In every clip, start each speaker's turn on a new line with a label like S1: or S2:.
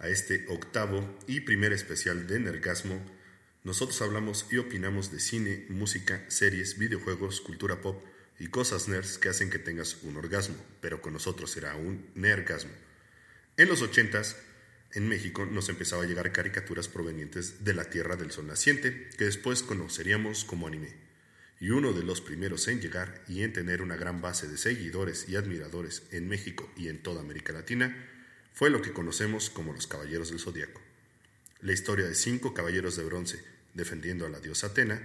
S1: a este octavo y primer especial de Nergasmo, nosotros hablamos y opinamos de cine, música, series, videojuegos, cultura pop y cosas nerds que hacen que tengas un orgasmo, pero con nosotros será un nergasmo. En los ochentas, en México nos empezaba a llegar caricaturas provenientes de la Tierra del Sol Naciente, que después conoceríamos como anime. Y uno de los primeros en llegar y en tener una gran base de seguidores y admiradores en México y en toda América Latina fue lo que conocemos como los Caballeros del Zodíaco. La historia de cinco caballeros de bronce defendiendo a la diosa Atena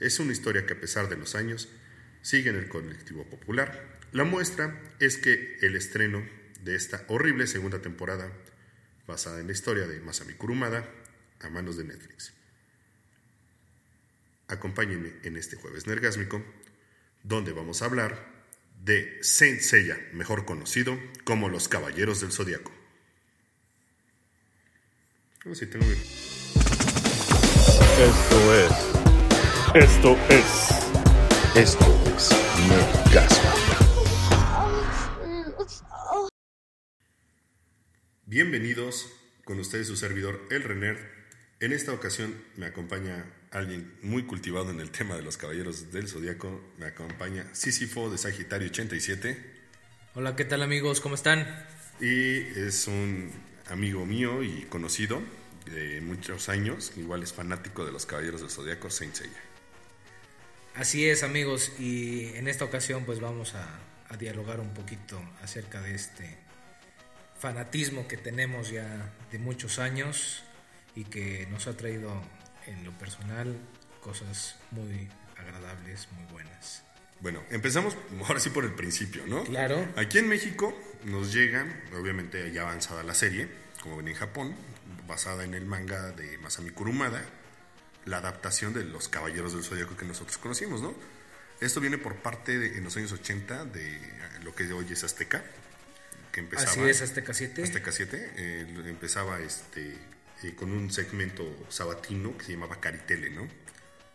S1: es una historia que a pesar de los años sigue en el colectivo popular. La muestra es que el estreno de esta horrible segunda temporada, basada en la historia de Masami Kurumada, a manos de Netflix. Acompáñenme en este jueves nergásmico, donde vamos a hablar de Saint Seiya, mejor conocido como los Caballeros del Zodíaco.
S2: Esto es. Esto es. Esto es Nerdgasmo.
S1: Bienvenidos con ustedes su servidor El Renner. En esta ocasión me acompaña alguien muy cultivado en el tema de los caballeros del zodiaco. Me acompaña Sísifo de Sagitario 87.
S3: Hola, ¿qué tal amigos? ¿Cómo están?
S1: Y es un amigo mío y conocido de muchos años, igual es fanático de los Caballeros del Zodíaco, Saint Seiya.
S3: Así es, amigos, y en esta ocasión pues vamos a, a, dialogar un poquito acerca de este fanatismo que tenemos ya de muchos años y que nos ha traído en lo personal cosas muy agradables, muy buenas.
S1: Bueno, empezamos ahora sí por el principio, ¿no?
S3: Claro.
S1: Aquí en México nos llega, obviamente ya avanzada la serie, como ven en Japón, basada en el manga de Masami Kurumada, la adaptación de Los Caballeros del Zodíaco que nosotros conocimos, ¿no? Esto viene por parte de, en los años 80 de lo que hoy es Azteca, que empezaba...
S3: Así es, Azteca 7.
S1: Azteca 7, eh, empezaba este, eh, con un segmento sabatino que se llamaba Caritele, ¿no?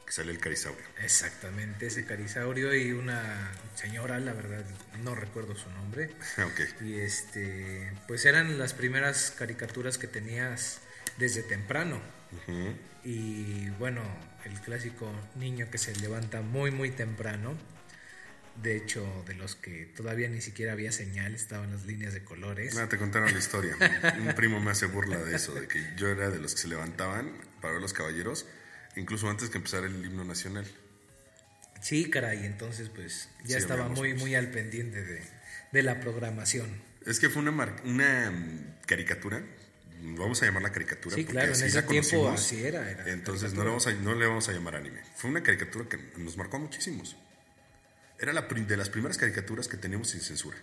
S1: Que sale el carisaurio.
S3: Exactamente, ese carisaurio y una señora, la verdad, no recuerdo su nombre.
S1: ok.
S3: Y este, pues eran las primeras caricaturas que tenías desde temprano. Y bueno, el clásico niño que se levanta muy, muy temprano. De hecho, de los que todavía ni siquiera había señal, estaban las líneas de colores.
S1: No, te contaron la historia. Un primo me hace burla de eso, de que yo era de los que se levantaban para ver los caballeros, incluso antes que empezara el himno nacional.
S3: Sí, caray, entonces pues ya sí, estaba muy, muy al pendiente de, de, la programación.
S1: Es que fue una, una caricatura vamos a llamarla caricatura.
S3: Sí, claro, en ese tiempo así era. era
S1: entonces no le, vamos a, no le vamos a llamar anime. Fue una caricatura que nos marcó a muchísimos. Era la, de las primeras caricaturas que teníamos sin censura.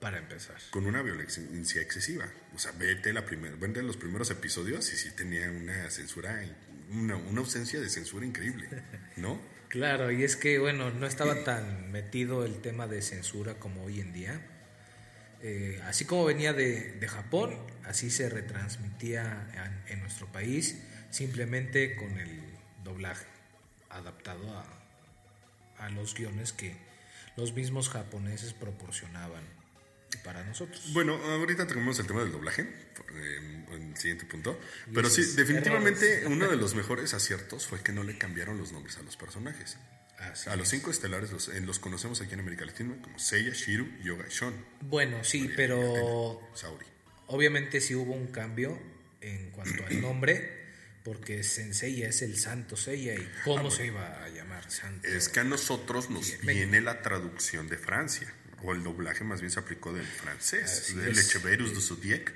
S3: Para empezar.
S1: Con una violencia excesiva. O sea, vete, la primer, vete los primeros episodios y sí tenía una censura, una, una ausencia de censura increíble, ¿no?
S3: claro, y es que, bueno, no estaba tan metido el tema de censura como hoy en día. Eh, así como venía de, de, Japón, así se retransmitía en, en, nuestro país, simplemente con el doblaje adaptado a, a, los guiones que los mismos japoneses proporcionaban para nosotros.
S1: Bueno, ahorita tenemos el tema del doblaje, eh, en el siguiente punto, pero sí, definitivamente errores. uno de los mejores aciertos fue que no le cambiaron los nombres a los personajes.
S3: Así
S1: a los cinco estelares los, eh, los, conocemos aquí en América Latina como Seiya, Shiru, Yoga y Shon.
S3: Bueno, sí, pero
S1: Sauri.
S3: obviamente sí hubo un cambio en cuanto al nombre, porque Senseiya es el Santo Seiya y cómo ah, bueno. se iba a llamar Santo.
S1: Es que a nosotros nos viene la traducción de Francia, o el doblaje más bien se aplicó del francés,
S3: Así
S1: de
S3: es.
S1: Le Chevalier du Zodiac.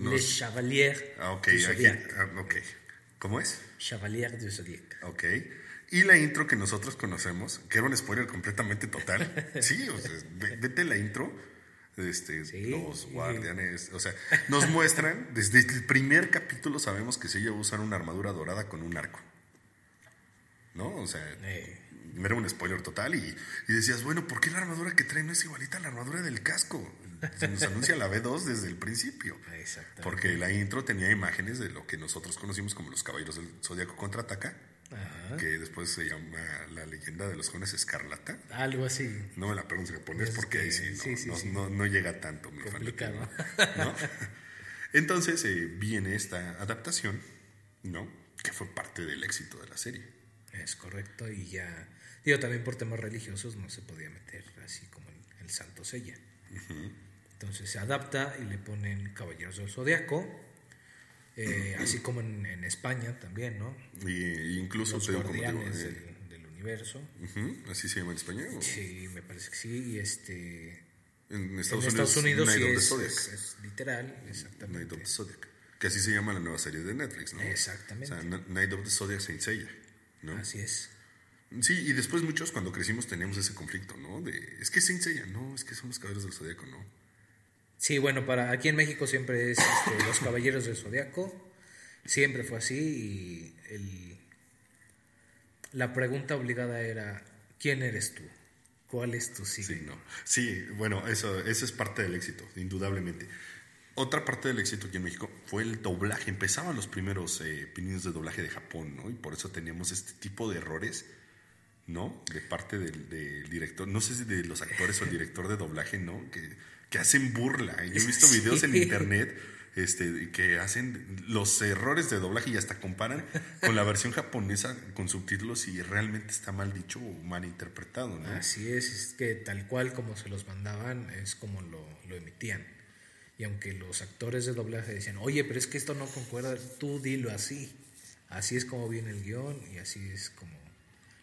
S3: Le Chevalier
S1: Ah, ok,
S3: du
S1: aquí,
S3: Zodiac.
S1: ah, ok. ¿Cómo es?
S3: Chevalier du Zodiac.
S1: Ok. Y la intro que nosotros conocemos, que era un spoiler completamente total. sí, o sea, vete la intro. este,
S3: Sí.
S1: los guardianes, o sea, nos muestran, desde el primer capítulo sabemos que se iba a usar una armadura dorada con un arco. ¿No? O sea,
S3: Eh,
S1: era un spoiler total y, y decías, bueno, ¿por qué la armadura que trae no es igualita a la armadura del casco? Se nos anuncia la B2 desde el principio.
S3: Exactamente.
S1: Porque la intro tenía imágenes de lo que nosotros conocimos como los Caballeros del Zodíaco contraataca,
S3: ajá.
S1: que después se llama la leyenda de los jóvenes escarlata.
S3: Algo así.
S1: No me la preguntes en japonés porque ahí sí, no,
S3: Sí, sí,
S1: no,
S3: sí.
S1: no- no llega tanto mi
S3: Complicado.
S1: Entonces eh, viene esta adaptación, ¿no? Que fue parte del éxito de la serie.
S3: Es correcto. Y ya. Digo, también por temas religiosos no se podía meter así como el, el Santo Sella. Entonces se adapta y le ponen Caballeros del Zodiaco. eh, así como en, en España también, ¿no?
S1: Y, incluso
S3: Los
S1: digo, digo,
S3: guardianes
S1: eh,
S3: del, del universo.
S1: así se llama en español. ¿o?
S3: Sí, me parece que sí. Y este.
S1: En
S3: En
S1: Estados,
S3: Unidos,
S1: Night
S3: sí
S1: of the
S3: es,
S1: Zodiac.
S3: es- es literal,
S1: Night
S3: exactamente.
S1: of the Zodiac. Que así se llama la nueva serie de Netflix, ¿no?
S3: Exactamente.
S1: O sea, Night of the Zodiac Saint Seiya, ¿no?
S3: Así es.
S1: Sí, y después muchos cuando crecimos teníamos ese conflicto, ¿no? De, es que es Seiya, no, es que son los caballeros del Zodíaco, ¿no?
S3: Sí, bueno, para aquí en México siempre es este, los Caballeros del Zodiaco. Siempre fue así y el, la pregunta obligada era ¿quién eres tú? ¿Cuál es tu signo?
S1: Sí, no. Sí, bueno, eso, eso es parte del éxito, indudablemente. Otra parte del éxito aquí en México fue el doblaje. Empezaban los primeros eh, pininos de doblaje de Japón, ¿no? Y por eso teníamos este tipo de errores, ¿no? De parte del, del director, no sé si de los actores o el director de doblaje, ¿no? Que, que hacen burla. Yo he visto videos en internet este, que hacen los errores de doblaje y hasta comparan con la versión japonesa con subtítulos y realmente está mal dicho o mal interpretado, ¿no?
S3: Así es, es que tal cual como se los mandaban es como lo, lo emitían. Y aunque los actores de doblaje decían, oye, pero es que esto no concuerda, tú dilo así. Así es como viene el guion y así es como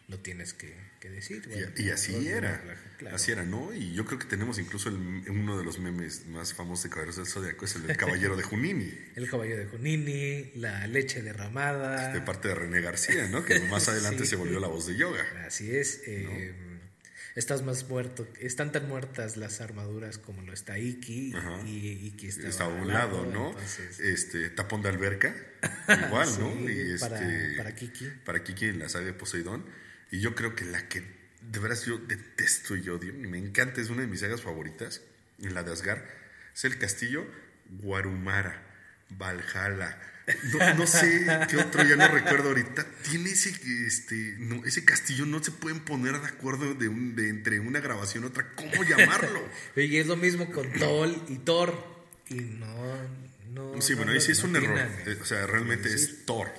S3: lo tienes que, que decir.
S1: Y-
S3: Bueno,
S1: y, así era.
S3: claro.
S1: Así era, ¿no? Y yo creo que tenemos incluso el- uno de los memes más famosos de Caballeros del Zodiaco, es el Caballero de Junini,
S3: El caballo de Junini, la leche derramada.
S1: de parte de René García, ¿no? Que más adelante
S3: Sí.
S1: se volvió la voz de yoga.
S3: Así es. eh, Estás más muerto. Están tan muertas las armaduras como lo está Iki.
S1: Ajá.
S3: Y Iki Estaba
S1: a un lado, ¿no?
S3: entonces,
S1: Este, tapón de alberca, igual, ¿no? Y este,
S3: para- para Kiki.
S1: Para Kiki, la saga de Poseidón. Y yo creo que la que de veras yo detesto y odio, y me encanta, es una de mis sagas favoritas, en la de Asgard, es el castillo Guarumara, Valhalla. No, no sé qué otro, ya no recuerdo ahorita. Tiene ese, este, no, ese castillo, no se pueden poner de acuerdo de, un, de entre una grabación y otra, ¿cómo llamarlo?
S3: Y es lo mismo con Tol y Thor. Y no. no
S1: Sí,
S3: no
S1: bueno, ahí sí es un error. Eh, O sea, realmente
S3: Sí,
S1: es Thor.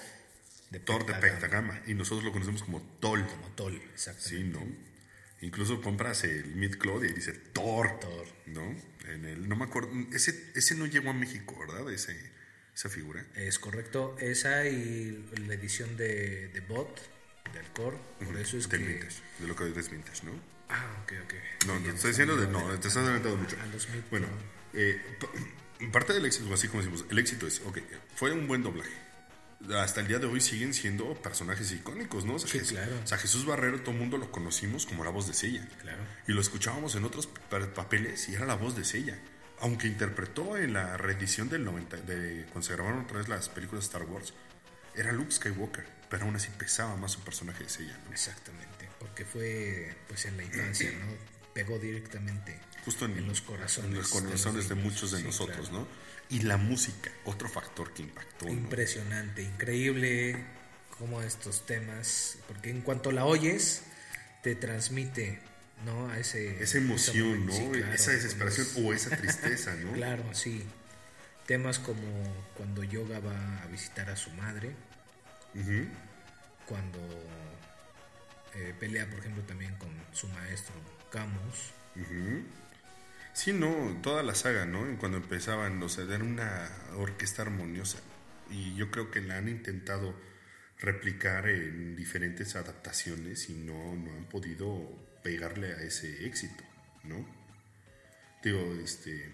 S3: De
S1: Thor de
S3: Pectagama.
S1: Y nosotros lo conocemos como Tol.
S3: Como Tol, exactamente.
S1: Sí, ¿no? Incluso compras el Mid Cloud y dice Thor.
S3: Thor.
S1: ¿No? En el, no me acuerdo. Ese, ese no llegó a México, ¿verdad? Ese, esa figura.
S3: Es correcto. Esa y la edición de, de Bot, del Core. Por eso es
S1: Del
S3: que.
S1: vintage. De lo que es vintage, ¿no?
S3: Ah, ok, ok.
S1: No,
S3: me
S1: estoy diciendo de. No, te estás adelantando mucho.
S3: a los mid-
S1: Bueno, eh, pa- parte del éxito, así como decimos, el éxito es, ok, fue un buen doblaje. Hasta el día de hoy siguen siendo personajes icónicos, ¿no? O sea,
S3: Sí,
S1: Jesús,
S3: claro.
S1: o sea, Jesús Barrero, todo el mundo lo conocimos como la voz de Sella.
S3: Claro.
S1: Y lo escuchábamos en otros pa- papeles y era la voz de Sella. Aunque interpretó en la reedición del 90, de, cuando se grabaron otra vez las películas de Star Wars, era Luke Skywalker, pero aún así pesaba más su personaje de Sella, ¿no?
S3: Exactamente. Porque fue pues en la infancia, ¿no? Pegó directamente
S1: Justo en,
S3: en los corazones.
S1: en los corazones de, muchos de
S3: Sí,
S1: nosotros,
S3: claro.
S1: ¿no? Y la música, otro factor que impactó. ¿no?
S3: Impresionante, increíble como estos temas, porque en cuanto la oyes, te transmite, ¿no? A ese,
S1: Esa emoción, ¿no?
S3: Sí, claro,
S1: esa desesperación o esa tristeza, ¿no?
S3: Claro, sí. Temas como cuando Yoga va a visitar a su madre, cuando eh, pelea, por ejemplo, también con su maestro Camus.
S1: Sí, no, toda la saga, ¿no? Cuando empezaban, o sea, era una orquesta armoniosa. Y yo creo que la han intentado replicar en diferentes adaptaciones y no, no han podido pegarle a ese éxito, ¿no? Digo, este.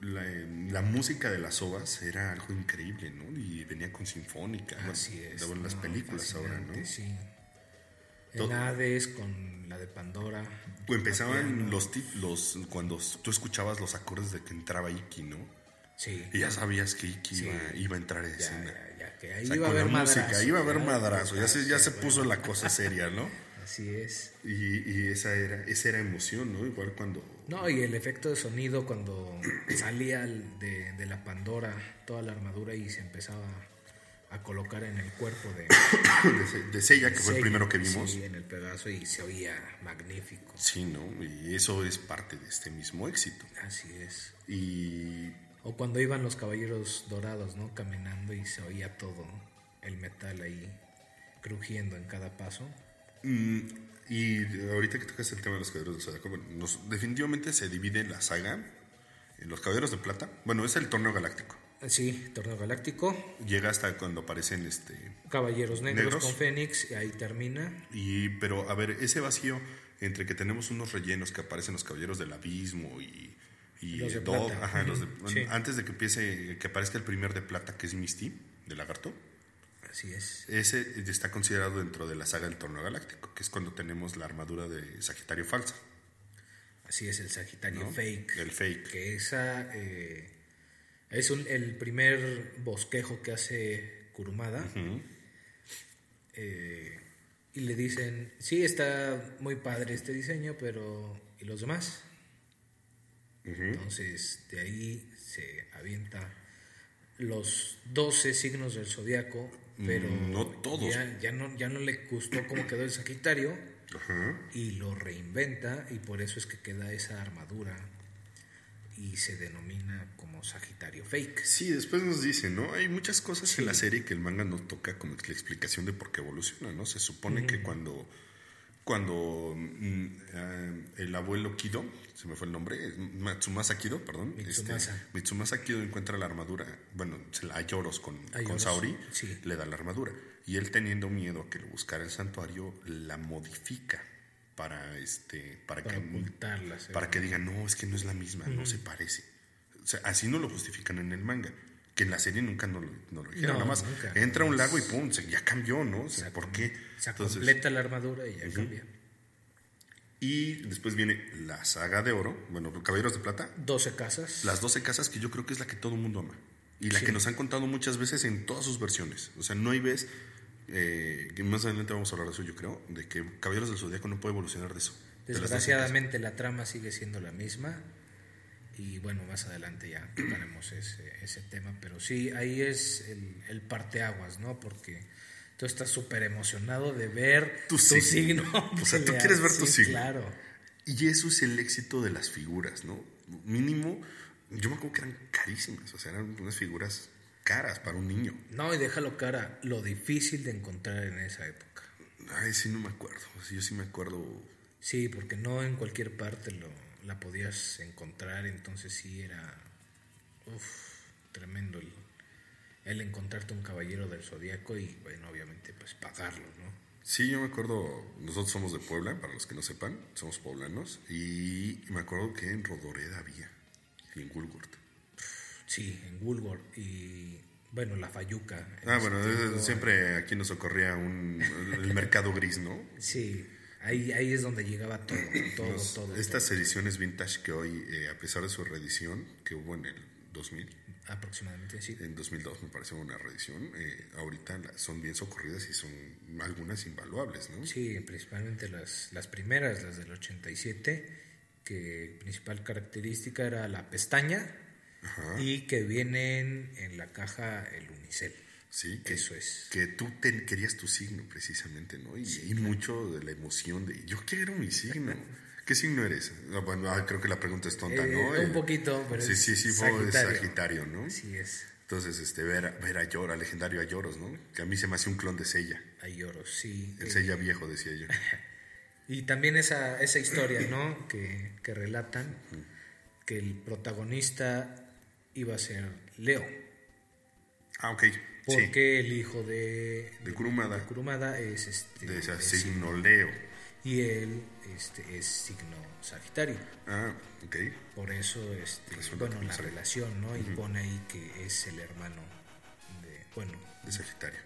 S1: La, la música de las ovas era algo increíble, ¿no? Y venía con sinfónica.
S3: Así es.
S1: en las
S3: ¿no?
S1: películas ahora, ¿no?
S3: Sí. En Hades, con la de Pandora.
S1: Empezaban los, los cuando tú escuchabas los acordes de que entraba Iki, ¿no?
S3: Sí.
S1: Y ya sabías que Iki
S3: Sí.
S1: iba, iba a entrar en
S3: Ya,
S1: escena.
S3: ya, ya, que ahí
S1: O sea,
S3: iba a haber
S1: música,
S3: madrazo,
S1: iba a haber madrazo, ya se, ya se puso la cosa seria, ¿no?
S3: Así es.
S1: Y, y esa era, esa era emoción, ¿no? Igual cuando
S3: No, y el efecto de sonido cuando salía de, de la Pandora toda la armadura y se empezaba a colocar en el cuerpo de
S1: de, de que fue el primero que vimos.
S3: Sí, en el Pegaso y se oía magnífico.
S1: Sí, ¿no? Y eso es parte de este mismo éxito.
S3: Así es.
S1: Y
S3: O cuando iban los caballeros dorados, ¿no? Caminando y se oía todo el metal ahí crujiendo en cada paso.
S1: Mm, y ahorita que tocas el tema de los caballeros del nos- definitivamente se divide la saga en los caballeros de plata. Bueno, es el torneo galáctico.
S3: Sí, Torneo Galáctico,
S1: Llega hasta cuando aparecen este.
S3: Caballeros Negros,
S1: Negros.
S3: con Fénix, y ahí termina.
S1: Y, pero a ver, ese vacío entre que tenemos unos rellenos que aparecen los caballeros del abismo y. Y
S3: Los de
S1: Dog,
S3: plata.
S1: ajá, los de-
S3: sí.
S1: antes de que empiece, que aparezca el primer de plata, que es Misty, de Lagarto,
S3: Así es.
S1: ese está considerado dentro de la saga del torneo galáctico, que es cuando tenemos la armadura de Sagitario falsa.
S3: Así es, el Sagitario
S1: ¿no?
S3: Fake.
S1: El fake.
S3: Que esa eh, es un- el primer bosquejo que hace Kurumada. Eh, y le dicen, sí, está muy padre este diseño, pero ¿y los demás? Entonces, de ahí se avienta los 12 signos del zodiaco, pero
S1: Mm, no todos.
S3: Ya, ya no, ya no le gustó cómo quedó el Sagitario
S1: Ajá.
S3: y lo reinventa y por eso es que queda esa armadura y se denomina como Sagitario Fake.
S1: Sí, después nos dicen, ¿no? Hay muchas cosas en la serie que el manga no toca como la explicación de por qué evoluciona, ¿no? Se supone que cuando, cuando mm, ah, el abuelo Kido, se me fue el nombre, Matsumasa Kido, perdón.
S3: Mitsumasa.
S1: Este, Mitsumasa Kido encuentra la armadura, bueno, a Yoros con, con
S3: Yoros,
S1: Saori,
S3: sí.
S1: le da la armadura. Y él teniendo miedo a que lo buscara el santuario, la modifica para este para,
S3: Para
S1: que para que digan no es que no es la misma no se parece o sea, así no lo justifican en el manga que en la serie nunca no lo, no lo dijeron
S3: No,
S1: nada más
S3: nunca.
S1: entra a un lago y pum se- ya cambió no o sea,
S3: Se
S1: por qué
S3: Se
S1: entonces
S3: completa la armadura y ya cambia.
S1: y después viene la saga de oro bueno caballeros de plata.
S3: 12 casas.
S1: las 12 casas que yo creo que es la que todo el mundo ama y la
S3: Sí.
S1: que nos han contado muchas veces en todas sus versiones. O sea no hay vez eh, que más adelante vamos a hablar de eso yo creo de que caballeros del zodiaco no puede evolucionar de eso de las 12 casas.
S3: Desgraciadamente la trama sigue siendo la misma y bueno, más adelante ya tocaremos ese, ese tema, pero sí, ahí es el, el parteaguas, ¿no? Porque tú estás súper emocionado de ver
S1: Tu
S3: tu,
S1: signo.
S3: signo.
S1: O sea, tú quieres ver tu signo.
S3: Claro.
S1: Y eso es el éxito de las figuras, ¿no? Mínimo, yo me acuerdo que eran carísimas, o sea, eran unas figuras caras para un niño.
S3: No, y déjalo cara, lo difícil de encontrar en esa época.
S1: Ay, sí, no me acuerdo. Yo sí me acuerdo.
S3: Sí, porque no en cualquier parte lo, la podías encontrar, entonces sí era uf, tremendo el, el encontrarte un caballero del zodiaco y bueno, obviamente pues pagarlo, ¿no?
S1: Sí, yo me acuerdo, nosotros somos de Puebla, para los que no sepan, somos poblanos, y me acuerdo que en Rodoreda había, en Woolworth.
S3: Sí, en Woolworth y bueno, la Fayuca.
S1: Ah, bueno, siempre aquí nos ocurría un, el mercado gris, ¿no?
S3: Sí, ahí, ahí es donde llegaba todo, todo,
S1: Los-
S3: todo.
S1: estas
S3: todo.
S1: ediciones vintage que hoy, eh, a pesar de su reedición, que hubo en el 2000,
S3: Aproximadamente, sí.
S1: en 2002 me parece una reedición, eh, ahorita son bien socorridas y son algunas invaluables, ¿no?
S3: Sí, principalmente las, las primeras, las del 87, que principal característica era la pestaña y que vienen en la caja el unicel.
S1: Sí, que,
S3: Eso es.
S1: que tú te- querías tu signo precisamente, ¿no? Y, y mucho de la emoción de, yo quiero mi signo. ¿Qué signo eres? Ah, Bueno, ah, creo que la pregunta es tonta,
S3: Eh,
S1: ¿no?
S3: un poquito, pero
S1: Sí,
S3: es
S1: sí, sí, fue sagitario.
S3: Sagitario.
S1: ¿no?
S3: Así es.
S1: Entonces, este, ver a, ver a Llora, legendario a Lloros, ¿no? Que a mí se me hace un clon de Sella.
S3: Hay oro, sí.
S1: El
S3: Eh,
S1: Sella viejo, decía yo.
S3: Y también esa, esa historia, ¿no? Que, que relatan que el protagonista iba a ser Leo.
S1: Ah, ok. Sí.
S3: Porque el hijo de,
S1: De Kurumada.
S3: de Kurumada es este.
S1: De signo Leo.
S3: Y él este, es signo Sagitario.
S1: Ah, ok.
S3: Por eso, este,
S1: Resulta
S3: bueno, la
S1: sabía.
S3: relación, ¿no? Y pone ahí que es el hermano de, bueno,
S1: De Sagitario.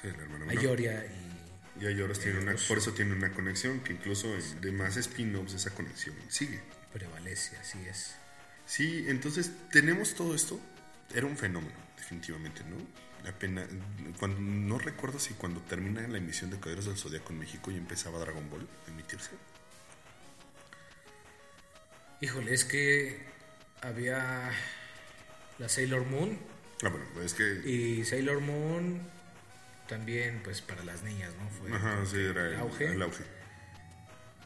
S1: Sí, el hermano.
S3: Ayoria y
S1: Y Ayoros tiene una, por eso tiene una conexión que incluso en demás spin-offs esa conexión sigue.
S3: Prevalece, así es.
S1: Sí, entonces tenemos todo esto. Era un fenómeno, definitivamente, ¿no? Apenas, cuando, no recuerdo si cuando termina la emisión de Caballeros del Zodíaco en México y empezaba Dragon Ball a emitirse.
S3: Híjole, es que había la Sailor Moon.
S1: Ah, bueno, es que.
S3: Y Sailor Moon también, pues para las niñas, ¿no? Fue
S1: Ajá, sí, era el,
S3: auge.
S1: el auge.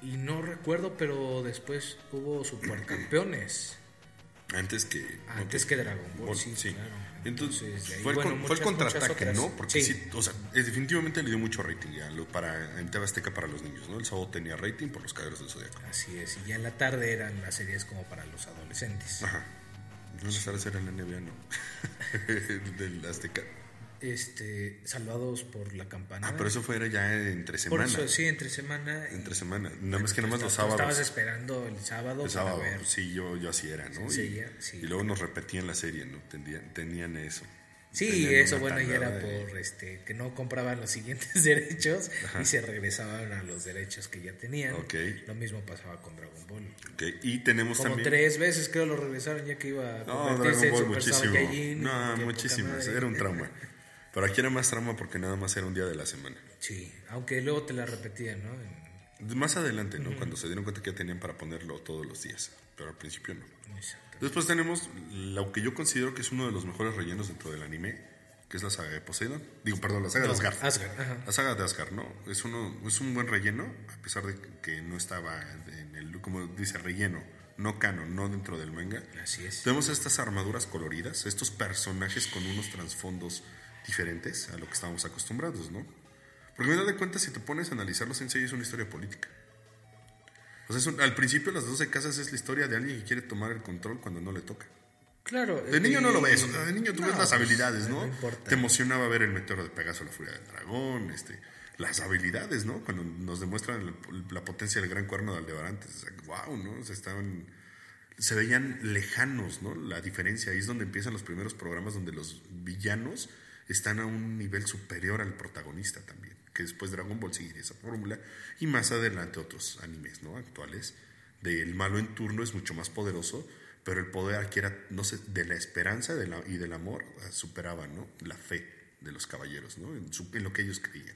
S3: Y no recuerdo, pero después hubo supercampeones.
S1: Antes que.
S3: Antes que Dragon Ball,
S1: Ball,
S3: sí,
S1: sí.
S3: claro.
S1: Entonces,
S3: Entonces, de ahí,
S1: fue, el,
S3: bueno,
S1: fue el
S3: muchas,
S1: contraataque. ¿no? Porque sí.
S3: Sí.
S1: o sea, es- definitivamente le dio mucho rating ya, lo- para, en TV Azteca para los niños, ¿no? El sábado tenía rating por los Caballeros del Zodíaco.
S3: Así es, y ya en la tarde eran las series como para los adolescentes.
S1: Ajá. No necesariamente era en la NBA, ¿no? Del Azteca.
S3: Este, salvados por la campana.
S1: Ah, pero eso fuera ya entre
S3: Por
S1: semana.
S3: eso, sí, entre semana.
S1: Entre semana. Nada más que nada más los
S3: Tú Estabas
S1: sábados.
S3: esperando el sábado,
S1: El sábado,
S3: para ver.
S1: sí, yo, yo así era, ¿no?
S3: Sí,
S1: y,
S3: sí.
S1: y luego nos repetían la serie, ¿no? Tendían- tenían eso.
S3: Sí,
S1: Tenían
S3: eso bueno, y era
S1: de-
S3: por este que no compraban los siguientes derechos y se regresaban a los derechos que ya tenían. Lo mismo pasaba con Dragon Ball.
S1: Y tenemos
S3: Como
S1: también...
S3: tres veces creo lo regresaron ya que iba a
S1: No,
S3: convertirse
S1: Dragon Ball
S3: en Super
S1: muchísimo. No, muchísimas. Era un trauma. Pero aquí era más trauma porque nada más era un día de la semana.
S3: Sí, aunque luego te la repetían, ¿no? En-
S1: Más adelante, ¿no? Cuando se dieron cuenta que ya tenían para ponerlo todos los días. Pero al principio no. Después tenemos lo que yo considero que es uno de los mejores rellenos dentro del anime, que es la saga de Poseidon. Digo, perdón, la saga de Asgard.
S3: Asgard, ajá.
S1: La saga de Asgard, ¿no? Es, uno, es un buen relleno, a pesar de que no estaba en el, como dice, relleno, no canon, no dentro del manga.
S3: Así es.
S1: Tenemos estas armaduras coloridas, estos personajes con unos trasfondos diferentes a lo que estábamos acostumbrados, ¿no? Porque me da de cuenta, si te pones a analizarlos en serio, es una historia política. O sea, un- al principio las 12 casas es la historia de alguien que quiere tomar el control cuando no le toca.
S3: Claro.
S1: De niño no lo ves, o sea, de niño tú ves las
S3: pues,
S1: habilidades, ¿no? Te emocionaba ver el meteoro de Pegaso, la furia del dragón, este, las habilidades, ¿no? Cuando nos demuestran la, la potencia del gran cuerno de Aldebarán, o sea, wow, ¿no? O sea, estaban, se veían lejanos, ¿no? La diferencia, ahí es donde empiezan los primeros programas donde los villanos están a un nivel superior al protagonista también, que después Dragon Ball sigue esa fórmula y más adelante otros animes, ¿no? Actuales, del malo en turno es mucho más poderoso, pero el poder aquí era, no sé, de la esperanza de la- y del amor eh, superaba, ¿no? La fe de los caballeros, ¿no? En lo que ellos creían.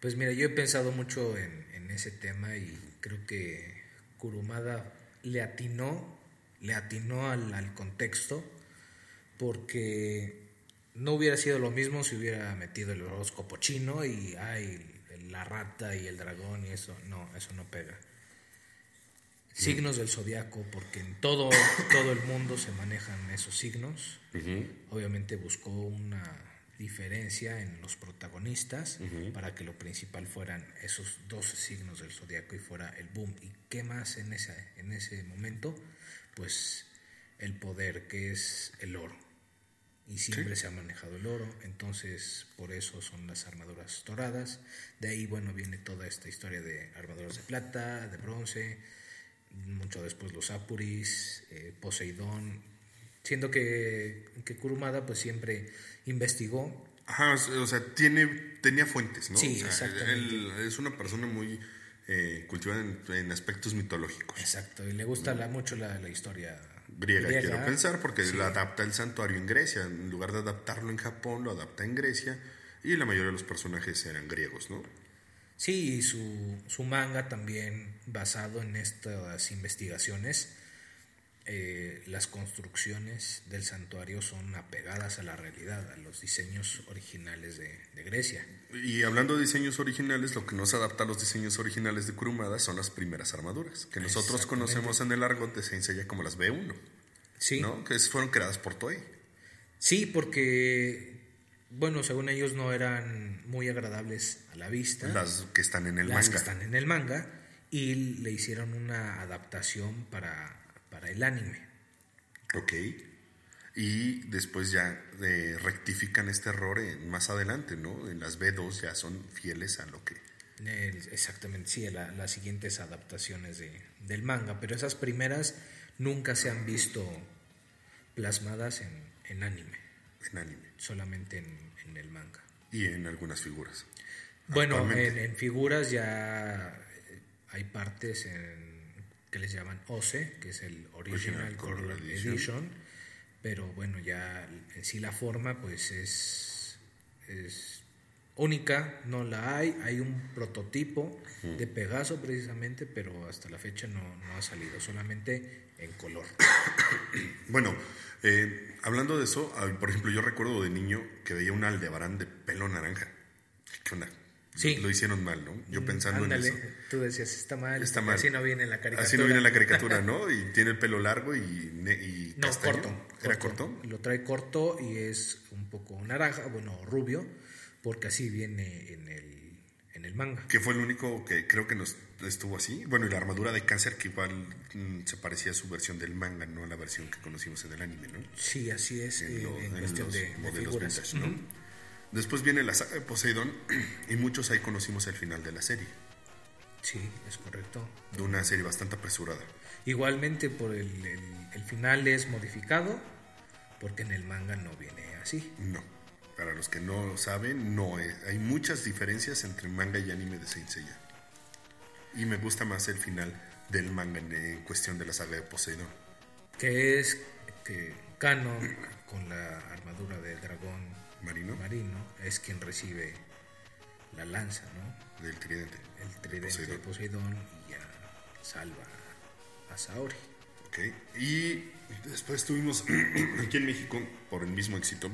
S3: Pues mira, yo he pensado mucho en, en ese tema y creo que Kurumada le atinó, le atinó al, al contexto porque no hubiera sido lo mismo si hubiera metido el horóscopo chino y ay, la rata y el dragón y eso. No, eso no pega. Signos del zodiaco, porque en todo, todo el mundo se manejan esos signos. Obviamente buscó una diferencia en los protagonistas para que lo principal fueran esos dos signos del zodiaco y fuera el boom. ¿Y qué más en ese, en ese momento? Pues el poder, que es el oro. Y siempre se ha manejado el oro, entonces por eso son las armaduras doradas. De ahí, bueno, viene toda esta historia de armaduras de plata, de bronce, mucho después los Apuris, eh, Poseidón, siendo que, que Kurumada pues siempre investigó.
S1: Ajá, o sea, tiene, tenía fuentes, ¿no?
S3: Sí,
S1: O sea,
S3: exactamente.
S1: él es una persona muy eh, cultivada en, en aspectos mitológicos.
S3: Exacto, y le gusta la, mucho la, la historia
S1: griega, quiero pensar, porque lo adapta el santuario en Grecia. En lugar de adaptarlo en Japón, lo adapta en Grecia. Y la mayoría de los personajes eran griegos, ¿no?
S3: Sí, y su, su manga también basado en estas investigaciones. Eh, las construcciones del santuario son apegadas a la realidad, a los diseños originales de, de Grecia.
S1: Y hablando de diseños originales, lo que nos adapta a los diseños originales de Kurumada son las primeras armaduras, que nosotros conocemos en el argot de Saint Seiya como las B1,
S3: Sí,
S1: ¿no? Que fueron creadas por Toei.
S3: sí, porque, bueno, según ellos no eran muy agradables a la vista.
S1: Las que están en el
S3: las
S1: manga.
S3: que están en el manga y le hicieron una adaptación para, para el anime.
S1: Ok. Y después ya eh, rectifican este error en- más adelante, ¿no? En las B2 ya son fieles a lo que...
S3: El- exactamente, sí, la- las siguientes adaptaciones de, del manga, pero esas primeras nunca se han visto plasmadas en, en anime,
S1: en anime
S3: solamente en, en el manga.
S1: y en algunas figuras.
S3: Bueno, en, en figuras ya hay partes en- que les llaman OCE, que es el Original
S1: Original
S3: Color Edition.
S1: Edition.
S3: pero bueno, ya en sí la forma pues es, es única, no la hay, hay un prototipo de Pegaso precisamente, pero hasta la fecha no, no ha salido, solamente en color.
S1: Bueno, eh, hablando de eso, por ejemplo, yo recuerdo de niño que veía un aldebarán de pelo naranja. ¿Qué onda?
S3: Sí.
S1: Lo hicieron mal, ¿no? Yo pensando
S3: Ándale,
S1: en eso.
S3: tú decías, está mal,
S1: Está mal.
S3: así no viene en la caricatura.
S1: Así no viene la caricatura, ¿no? Y tiene el pelo largo y, y
S3: No,
S1: castaño.
S3: corto.
S1: ¿Era corto?
S3: Lo trae corto y es un poco naranja, bueno, rubio, porque así viene en el, en el manga.
S1: Que fue el único que creo que nos estuvo así. Bueno, y la armadura de cáncer que igual mm, se parecía a su versión del manga, no a la versión que conocimos en el anime, ¿no?
S3: Sí, así es,
S1: En,
S3: eh,
S1: lo-
S3: en
S1: en
S3: cuestión
S1: los
S3: de, de
S1: modelos
S3: figuras.
S1: vintage, ¿no? Después viene la saga de Poseidón y muchos ahí conocimos el final de la serie,
S3: Sí, es correcto.
S1: de una serie bastante apresurada.
S3: Igualmente por el, el- el final es modificado, porque en el manga no viene así.
S1: No, para los que no lo saben, no. eh, hay muchas diferencias entre manga y anime de Saint Seiya. Y me gusta más el final del manga en, en cuestión de la saga de Poseidón.
S3: Que es que Kano, con la armadura del dragón
S1: Marino,
S3: marino, es quien recibe la lanza, ¿no?
S1: del tridente.
S3: el tridente
S1: Poseidón.
S3: de Poseidón y ya salva a Saori.
S1: Ok, Y después tuvimos aquí en México, por el mismo éxito,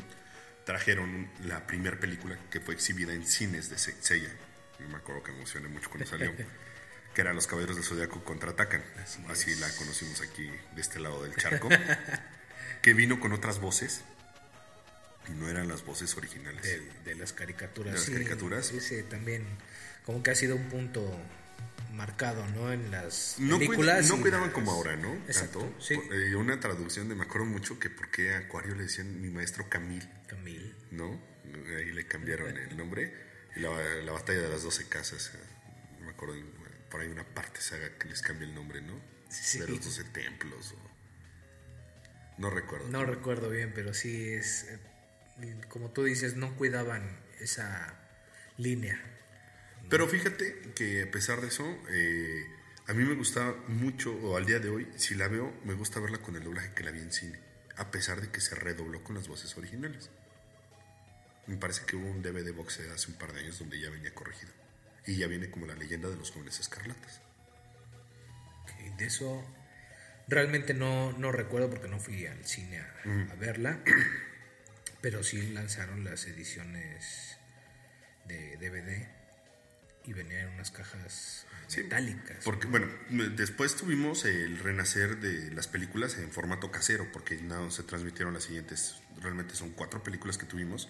S1: trajeron la primera película que fue exhibida en cines de Se- Seiya. Yo me acuerdo que me emocioné mucho cuando salió. que era Los Caballeros del Zodiaco contraatacan. Así, la conocimos aquí de este lado del charco. que vino con otras voces. Y no eran las voces originales.
S3: de, de las caricaturas.
S1: De las
S3: sí,
S1: caricaturas.
S3: Ese también, como que ha sido un punto marcado, ¿no? En las
S1: No, cuida-
S3: películas.
S1: no cuidaban
S3: las-
S1: como ahora, ¿no?
S3: Exacto,
S1: Tanto.
S3: sí.
S1: Eh, una traducción de, me acuerdo mucho que por qué a Acuario le decían mi maestro Camil.
S3: Camil.
S1: ¿no? Ahí le cambiaron el nombre. Y la, la batalla de las 12 casas, eh, no me acuerdo, por ahí una parte saga que les cambia el nombre, ¿no?
S3: Sí.
S1: De los 12 templos. o- No recuerdo.
S3: No recuerdo bien, pero sí es. Como tú dices, no cuidaban esa línea.
S1: Pero fíjate que a pesar de eso, eh, a mí me gusta mucho, o al día de hoy, si la veo, me gusta verla con el doblaje que la vi en cine. A pesar de que se redobló con las voces originales. Me parece que hubo un DVD box hace un par de años donde ya venía corregido. Y ya viene como la leyenda de los jóvenes escarlatas.
S3: De eso realmente no, no recuerdo porque no fui al cine a, a verla. Pero sí lanzaron las ediciones de DVD y venían en unas cajas
S1: Sí,
S3: metálicas.
S1: Porque, bueno, después tuvimos el renacer de las películas en formato casero, porque no se transmitieron las siguientes, realmente son cuatro películas que tuvimos,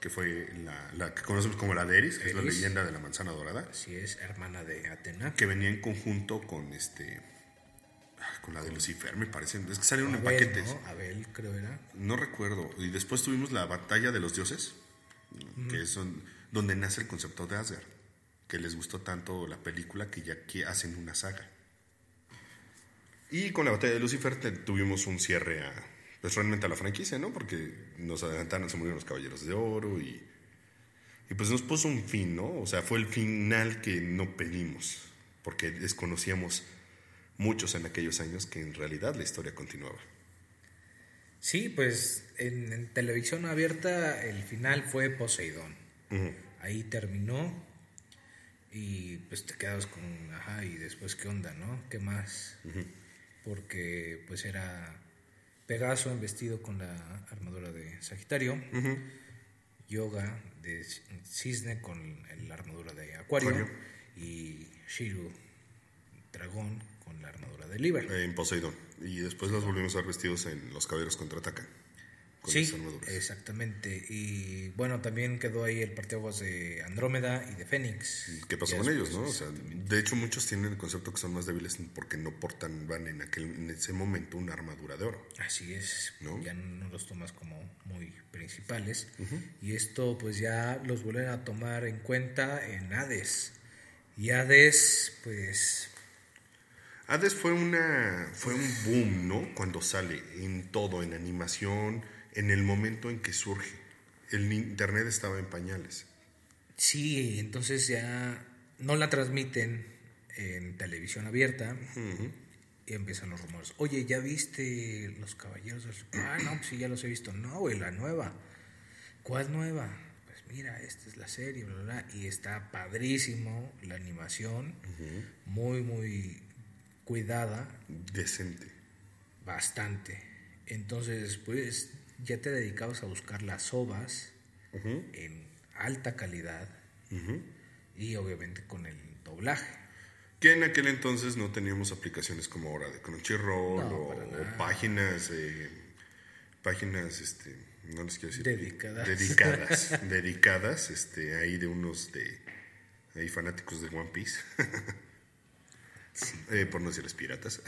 S1: que fue la, la que conocemos como la de Eris, que es la leyenda de la manzana dorada,
S3: Así es, hermana de Atena.
S1: que venía en conjunto con este, ah, con la de Lucifer, me parece, es que salieron en paquetes,
S3: ¿no? Abel, creo era.
S1: no recuerdo, y después tuvimos la batalla de los dioses, que es don- donde nace el concepto de Asgard, que les gustó tanto la película que ya que hacen una saga. Y con la batalla de Lucifer te- tuvimos un cierre a, pues realmente a la franquicia, ¿no? Porque nos adelantaron, se murieron los Caballeros de Oro y, y pues nos puso un fin, ¿no? O sea, fue el final que no pedimos, porque desconocíamos muchos en aquellos años que en realidad la historia continuaba.
S3: Sí, pues en, en televisión abierta el final fue Poseidón. Ahí terminó y pues te quedas con, ajá, y después qué onda, ¿no? ¿Qué más? Porque pues era Pegaso vestido con la armadura de Sagitario, Yoga de Cisne con la armadura de Acuario,
S1: Acuario.
S3: y Shiru Dragón la armadura de Liber.
S1: En Poseidón. Y después los volvimos a ver vestidos en Los Caballeros Contraatacan. Con
S3: Sí, exactamente. Y bueno, también quedó ahí el parteaguas de Andrómeda y de Fénix.
S1: ¿Qué pasó con ellos, no? O sea, de hecho, muchos tienen el concepto que son más débiles porque no portan, van en, aquel, en ese momento una armadura de oro.
S3: Así es,
S1: ¿No?
S3: ya no los tomas como muy principales. Y esto pues ya los vuelven a tomar en cuenta en Hades. Y Hades, pues
S1: Hades fue una fue un boom, ¿no? Cuando sale en todo, en animación, en el momento en que surge. El internet estaba en pañales.
S3: Sí, entonces ya no la transmiten en televisión abierta y empiezan los rumores. Oye, ¿ya viste Los Caballeros del? Ah, no, pues sí, ya los he visto. No, güey, la nueva. ¿Cuál nueva? Pues mira, esta es la serie, bla, bla, bla. Y está padrísimo la animación, muy, muy cuidada,
S1: Decente.
S3: bastante. Entonces, pues ya te dedicabas a buscar las ovas en alta calidad y obviamente con el doblaje.
S1: Que en aquel entonces no teníamos aplicaciones como ahora de Crunchyroll
S3: No,
S1: o, páginas, eh, páginas, este, no les quiero decir.
S3: Dedicadas.
S1: Dedicadas. dedicadas, este, ahí de unos de, ahí fanáticos de One Piece. Eh, por no decirles piratas.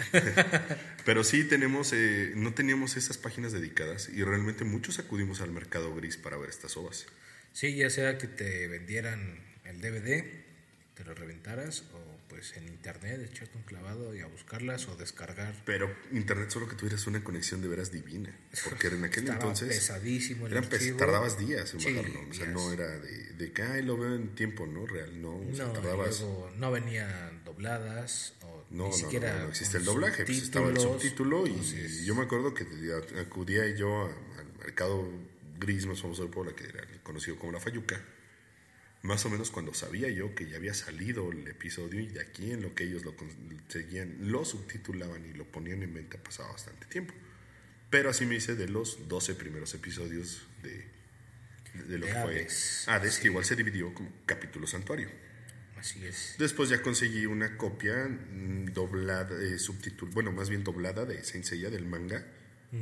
S1: Pero sí tenemos, eh, no teníamos esas páginas dedicadas y realmente muchos acudimos al mercado gris para ver estas ovas.
S3: Sí, ya sea que te vendieran el DVD, te lo reventaras, o pues en internet echarte un clavado y a buscarlas o descargar.
S1: Pero internet solo que tuvieras una conexión de veras divina. Porque en aquel
S3: Estaba
S1: entonces.
S3: pesadísimo el
S1: eran pes- tardabas días en
S3: Sí,
S1: bajarlo. O sea,
S3: días.
S1: no era de, de que, ay, lo veo en tiempo, ¿no? Real, no. O sea,
S3: No, y
S1: tardabas.
S3: luego no venían dobladas o
S1: No,
S3: ni
S1: no,
S3: siquiera
S1: no, no existe el doblaje, pues estaba el subtítulo y
S3: entonces,
S1: yo me acuerdo que acudía yo al mercado gris más famoso de Puebla, que era conocido como La Fayuca, más o menos cuando sabía yo que ya había salido el episodio y de aquí en lo que ellos lo conseguían, lo subtitulaban y lo ponían en venta pasaba bastante tiempo. Pero así me hice de los 12 primeros episodios de, de lo
S3: De
S1: que fue
S3: Hades,
S1: Hades, que igual se dividió como capítulo santuario.
S3: Así es.
S1: Después ya conseguí una copia mm, doblada, eh, subtitul- bueno, más bien doblada de Saint Seiya del manga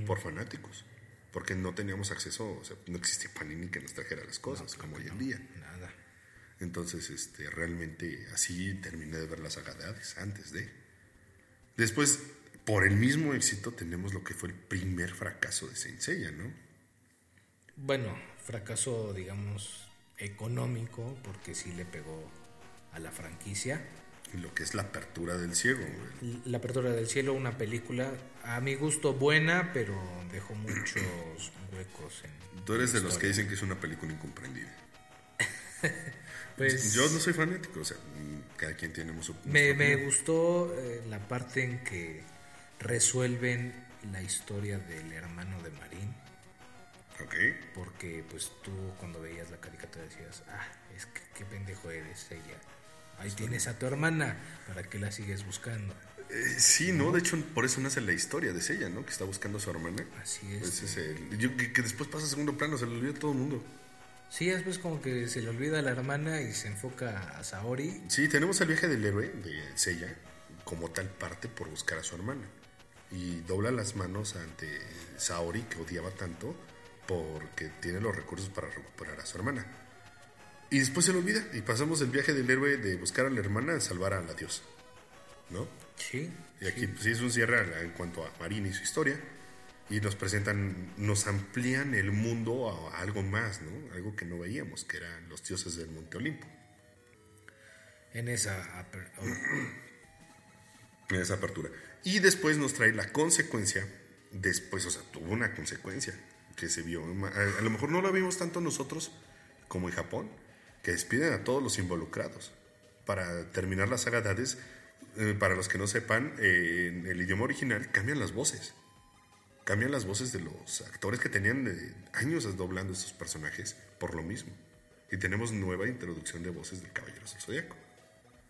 S1: por fanáticos. Porque no teníamos acceso, o sea, no existía Panini que nos trajera las cosas, como hoy en día.
S3: Nada.
S1: Entonces, este, realmente así terminé de ver las Hades antes de. Después, por el mismo éxito, tenemos lo que fue el primer fracaso de Saint Seiya, ¿no?
S3: Bueno, fracaso, digamos, económico, porque sí le pegó a la franquicia.
S1: Y lo que es la apertura del ciego, güey.
S3: La apertura del cielo, una película a mi gusto buena, pero dejó muchos huecos en...
S1: Tú eres de los que dicen que es una película incomprendida.
S3: Pues
S1: Yo no soy fanático, o sea, cada quien tenemos su.
S3: me, gustó eh, la parte en que resuelven la historia del hermano de Marín,
S1: Ok.
S3: porque pues tú cuando veías la caricatura decías, ah, es que qué pendejo eres ella. Ahí tienes a tu hermana, ¿para qué la sigues buscando?
S1: Eh, sí, ¿no? De hecho, por eso nace la historia de ella, ¿no? Que está buscando a su hermana.
S3: Así es.
S1: Ese es el- yo- que, que después pasa a segundo plano, se lo olvida a todo el mundo.
S3: Sí, después como que se le olvida a la hermana y se enfoca a Saori.
S1: Sí, tenemos el viaje del héroe de Seiya como tal parte por buscar a su hermana. Y dobla las manos ante Saori, que odiaba tanto, porque tiene los recursos para recuperar a su hermana. Y después se le olvida. Y pasamos el viaje del héroe de buscar a la hermana a salvar a la diosa. ¿No?
S3: Sí.
S1: Y aquí pues, sí es un cierre en cuanto a Marín y su historia. Y nos presentan, nos amplían el mundo a, algo más, ¿no? Algo que no veíamos, que eran los dioses del Monte Olimpo.
S3: En esa... aper-
S1: En esa apertura. Y después nos trae la consecuencia, después, o sea, tuvo una consecuencia que se vio. A, lo mejor no la vimos tanto nosotros como en Japón, que despiden a todos los involucrados. Para terminar la saga eh, para los que no sepan, eh, en el idioma original cambian las voces. Cambian las voces de los actores que tenían años doblando estos personajes por lo mismo. Y tenemos nueva introducción de voces del Caballeros del Zodíaco,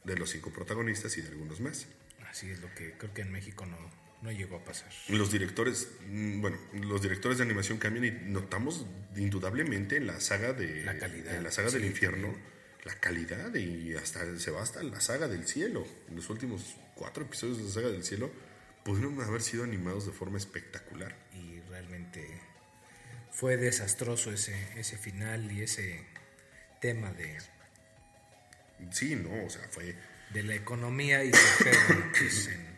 S1: de los cinco protagonistas y de algunos más.
S3: Así es lo que creo que en México no, no llegó a pasar.
S1: Los directores, mm, bueno, los directores de animación cambian y notamos indudablemente en la saga de
S3: La calidad,
S1: en la saga del infierno, la calidad y hasta se va hasta la saga del cielo. En los últimos cuatro episodios de la saga del cielo pudieron haber sido animados de forma espectacular.
S3: Y realmente fue desastroso ese, ese final y ese tema de,
S1: Sí, no, o sea, fue
S3: de la economía y pues, en-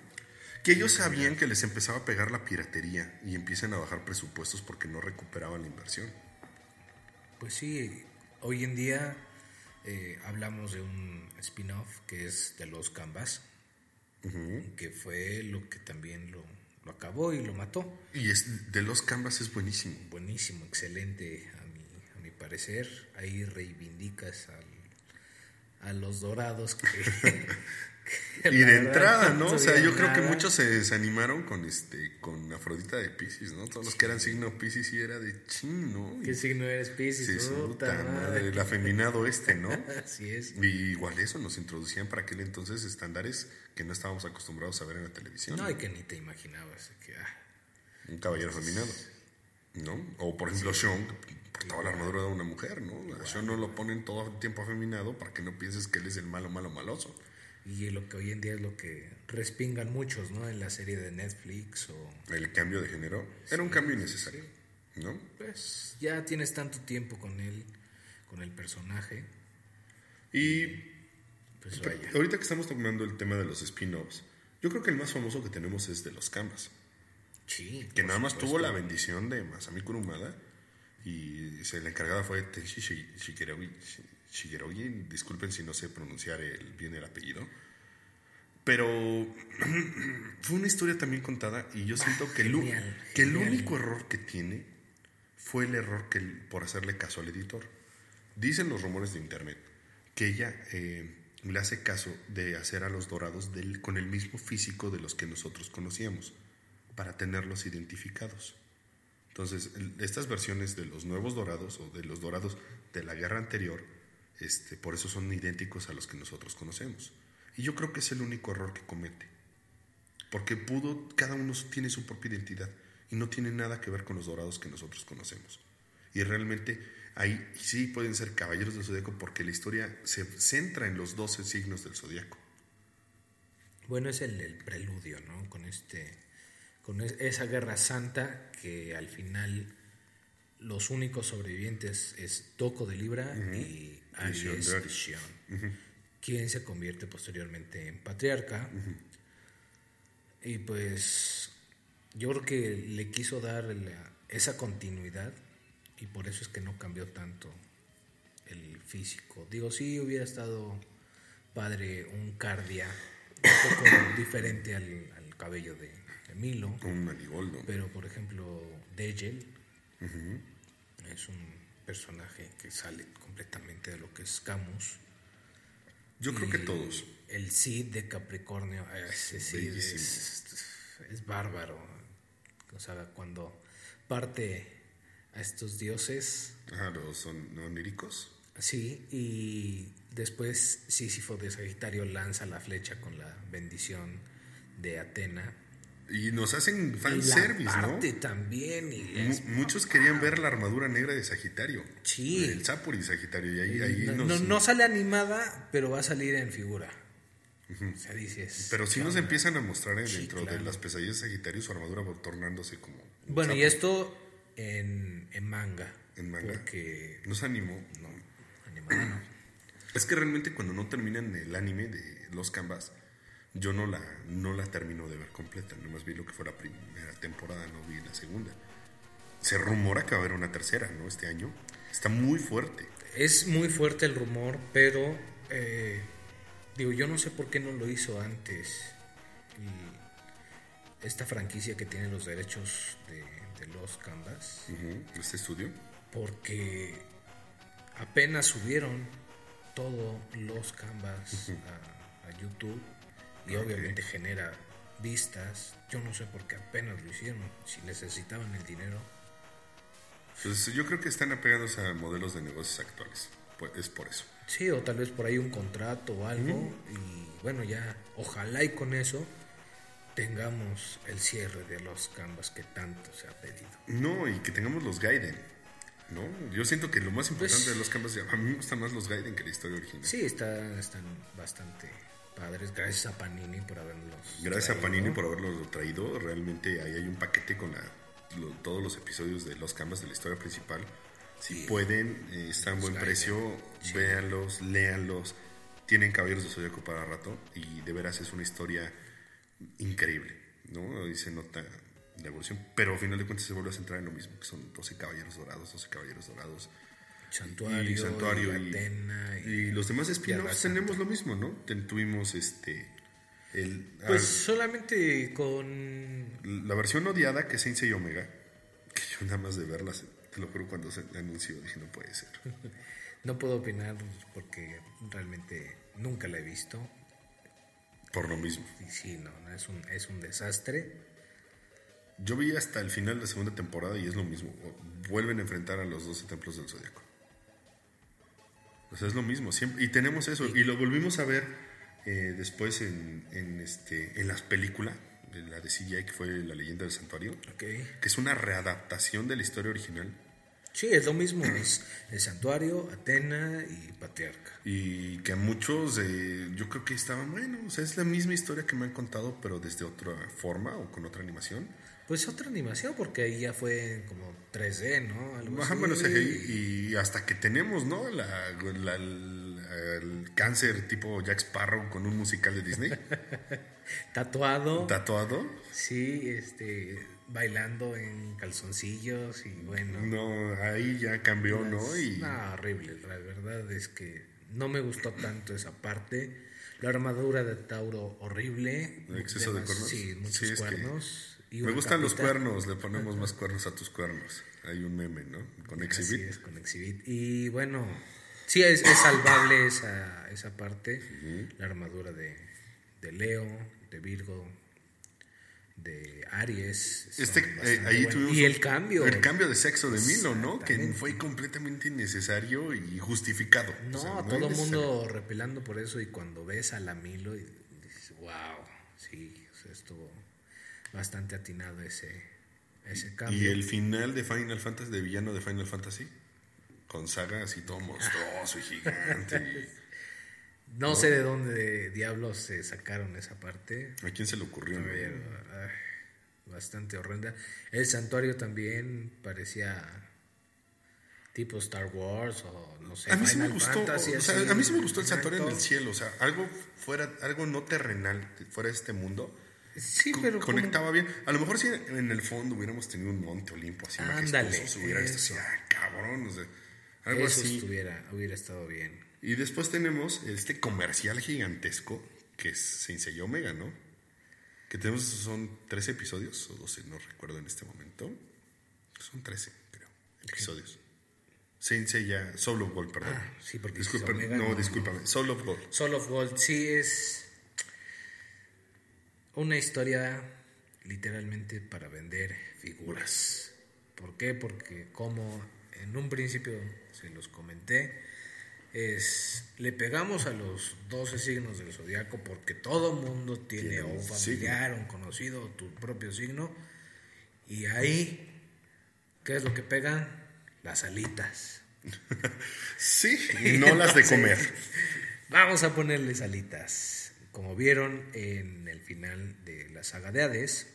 S1: que ellos sabían que les empezaba a pegar la piratería y empiezan a bajar presupuestos porque no recuperaban la inversión.
S3: Pues sí, hoy en día eh, hablamos de un spin-off que es de los Canvas, que fue lo que también lo, lo acabó y lo mató.
S1: Y es, de los Canvas es buenísimo.
S3: Buenísimo, excelente a mi, a mi parecer. Ahí reivindicas al, a los dorados que,
S1: y de entrada, ¿no? O sea, yo creo que muchos se desanimaron con este con Afrodita de Pisces, ¿no? Todos los que eran signo Pisces y era de chin, ¿no?
S3: ¿Qué signo eres Pisces?
S1: Sí, puta madre, el afeminado este, ¿no?
S3: Así es.
S1: Y igual eso nos introducían para aquel entonces estándares que no estábamos acostumbrados a ver en la televisión.
S3: No, y que ni te imaginabas que ah.
S1: un caballero afeminado, ¿no? O por ejemplo Sean portaba la armadura de una mujer, ¿no? A Sean no lo ponen todo el tiempo afeminado para que no pienses que él es el malo, malo, maloso
S3: y lo que hoy en día es lo que respingan muchos, ¿no? En la serie de Netflix o...
S1: El cambio de género era un cambio innecesario, ¿no?
S3: Pues ya tienes tanto tiempo con él, con el personaje.
S1: Y pues ahorita que estamos tomando el tema de los spin-offs, yo creo que el más famoso que tenemos es de los Canvas.
S3: Sí.
S1: Que nada más tuvo la bendición de Masami Kurumada y se, la encargada fue Tenshi Shigeru, Shigerogi, disculpen si no sé pronunciar el, bien el apellido. Pero fue una historia también contada y yo siento que, el, que el único error que tiene fue el error que por hacerle caso al editor. Dicen los rumores de internet que ella eh, le hace caso de hacer a los dorados con el mismo físico de los que nosotros conocíamos, para tenerlos identificados. Entonces, estas versiones de los nuevos dorados o de los dorados de la guerra anterior este, por eso son idénticos a los que nosotros conocemos. Y yo creo que es el único error que comete. Porque pudo, cada uno tiene su propia identidad y no tiene nada que ver con los dorados que nosotros conocemos. Y realmente ahí sí pueden ser caballeros del zodiaco porque la historia se centra en los 12 signos del zodiaco.
S3: Bueno, es el, preludio, ¿no? Con, este, con esa guerra santa que al final los únicos sobrevivientes es Toco de Libra y quien se convierte posteriormente en patriarca. Y pues yo creo que le quiso dar esa continuidad y por eso es que no cambió tanto el físico. Digo, sí hubiera estado padre un cardia un poco diferente al, cabello de, Milo.
S1: Un
S3: Pero por ejemplo, Degel es un personaje que sale completamente de lo que es Camus.
S1: Yo creo que todos.
S3: El Cid de Capricornio, ese Cid es, bárbaro. O sea, cuando parte a estos dioses.
S1: Ajá, los son oníricos.
S3: Sí, y después Sísifo de Sagitario lanza la flecha con la bendición de Atena
S1: y nos hacen fanservice, ¿no?
S3: también.
S1: muchos querían ver la armadura negra de Sagitario.
S3: Sí.
S1: El Sapuri Sagitario. Y ahí, ahí
S3: no, no, sale animada, pero va a salir en figura. o sea, dices,
S1: pero sí nos empiezan a mostrar dentro de las pesadillas de Sagitario su armadura tornándose como.
S3: Bueno, y esto en, en, manga.
S1: En manga.
S3: Porque.
S1: ¿Nos animó?
S3: No, animada no.
S1: Es que realmente cuando no terminan el anime de los canvas yo no la, no la termino de ver completa, nomás vi lo que fue la primera temporada, no vi la segunda. Se rumora que va a haber una tercera, ¿no? Este año. Está muy fuerte.
S3: Es muy fuerte el rumor, pero eh, digo, yo no sé por qué no lo hizo antes. Y esta franquicia que tiene los derechos de, los Canvas.
S1: Este estudio.
S3: Porque apenas subieron todos los Canvas a YouTube y obviamente genera vistas. Yo no sé por qué apenas lo hicieron, si necesitaban el dinero.
S1: Pues yo creo que están apegados a modelos de negocios actuales, pues es por eso.
S3: Sí, o tal vez por ahí un contrato o algo, y bueno, ya, ojalá y con eso tengamos el cierre de los canvas que tanto se ha pedido.
S1: No, y que tengamos los Gaiden. ¿no? Yo siento que lo más pues importante de los canvas, a mí me gustan más los Gaiden que la historia original.
S3: Sí, está, están bastante padres. Gracias a Panini por haberlos
S1: Gracias a Panini por haberlos traído. Realmente ahí hay un paquete con todos los episodios de Los Canvas de la historia principal. Si pueden, eh, está en buen precio, véanlos, léanlos. Tienen caballeros de Zodíaco para rato y de veras es una historia increíble, ¿no? Y se nota la evolución, pero al final de cuentas se vuelve a centrar en lo mismo, que son 12 caballeros dorados, 12 caballeros dorados
S3: Santuario, y,
S1: Santuario y, los demás spin tenemos lo mismo, ¿no? tuvimos este el,
S3: pues solamente con
S1: la versión odiada que es y Omega, que yo nada más de verlas Te lo juro, cuando se anunció dije, no puede ser.
S3: No puedo opinar porque realmente nunca la he visto.
S1: Por lo mismo.
S3: Sí, no, no, es, un, es un desastre.
S1: Yo vi hasta el final de la segunda temporada y es lo mismo. Vuelven a enfrentar a los 12 templos del zodiaco. O sea, es lo mismo. Siempre, y tenemos eso. Y lo volvimos a ver eh, después en, en, este, en las películas, la de CGI, que fue La leyenda del santuario.
S3: Okay.
S1: Que es una readaptación de la historia original.
S3: Sí, es lo mismo, es el santuario, Atena y Patriarca.
S1: Y que a muchos, eh, yo creo que estaban, bueno, o sea, es la misma historia que me han contado, pero desde otra forma o con otra animación.
S3: Pues otra animación, porque ahí ya fue como 3D, ¿no?
S1: Algo Baja, bueno, y hasta que tenemos, ¿no? La, la, el cáncer tipo Jack Sparrow con un musical de Disney.
S3: Tatuado.
S1: Tatuado.
S3: Sí, este bailando en calzoncillos y bueno.
S1: No, ahí ya cambió, ¿no? Y...
S3: No, horrible. La verdad es que no me gustó tanto esa parte. La armadura de Tauro, horrible.
S1: exceso de cuernos.
S3: Sí, muchos cuernos.
S1: Me gustan los cuernos, le ponemos más cuernos a tus cuernos. Hay un meme, ¿no? Con Exhibit.
S3: Así es, con Exhibit. Y bueno, sí es, es salvable esa, esa parte. La armadura de, de Leo, de Virgo, de Aries.
S1: Este, eh, ahí tuvimos
S3: y el cambio.
S1: El cambio de sexo de Milo, ¿no? Que fue completamente innecesario y justificado.
S3: No, todo el mundo repelando por eso y cuando ves a la Milo y dices, wow, sí, estuvo bastante atinado ese, ese cambio.
S1: Y el final de Final Fantasy, de villano de Final Fantasy, con saga así todo monstruoso y gigante.
S3: No, sé de dónde diablos se sacaron esa parte.
S1: ¿A quién se le ocurrió?
S3: bastante horrenda. El santuario también parecía tipo Star Wars o no sé.
S1: A mí sí me gustó. a mí sí me gustó el santuario en el cielo. O sea, algo fuera, algo no terrenal, fuera de este mundo.
S3: Sí, pero
S1: conectaba bien. A lo mejor si en el fondo hubiéramos tenido un monte Olimpo así
S3: Ándale,
S1: hubiera así, ah, cabrón, o sea, algo
S3: eso
S1: así.
S3: Estuviera, hubiera estado bien.
S1: Y después tenemos este comercial gigantesco que es Sensei Omega, ¿no? Que tenemos, son 13 episodios, o 12, no recuerdo en este momento. Son 13, creo, episodios. Sensei ya, Soul of Gold, perdón.
S3: Ah, sí, porque
S1: Disculpa, no, no, discúlpame, Soul of Gold.
S3: Soul of Gold, sí, es una historia literalmente para vender figuras. ¿Por qué? Porque como en un principio se los comenté, es le pegamos a los 12 signos del zodiaco porque todo mundo tiene un familiar, un conocido, tu propio signo. Y ahí, ¿qué es lo que pegan? Las alitas.
S1: sí, y no las de comer.
S3: Vamos a ponerles alitas. Como vieron en el final de la saga de Hades,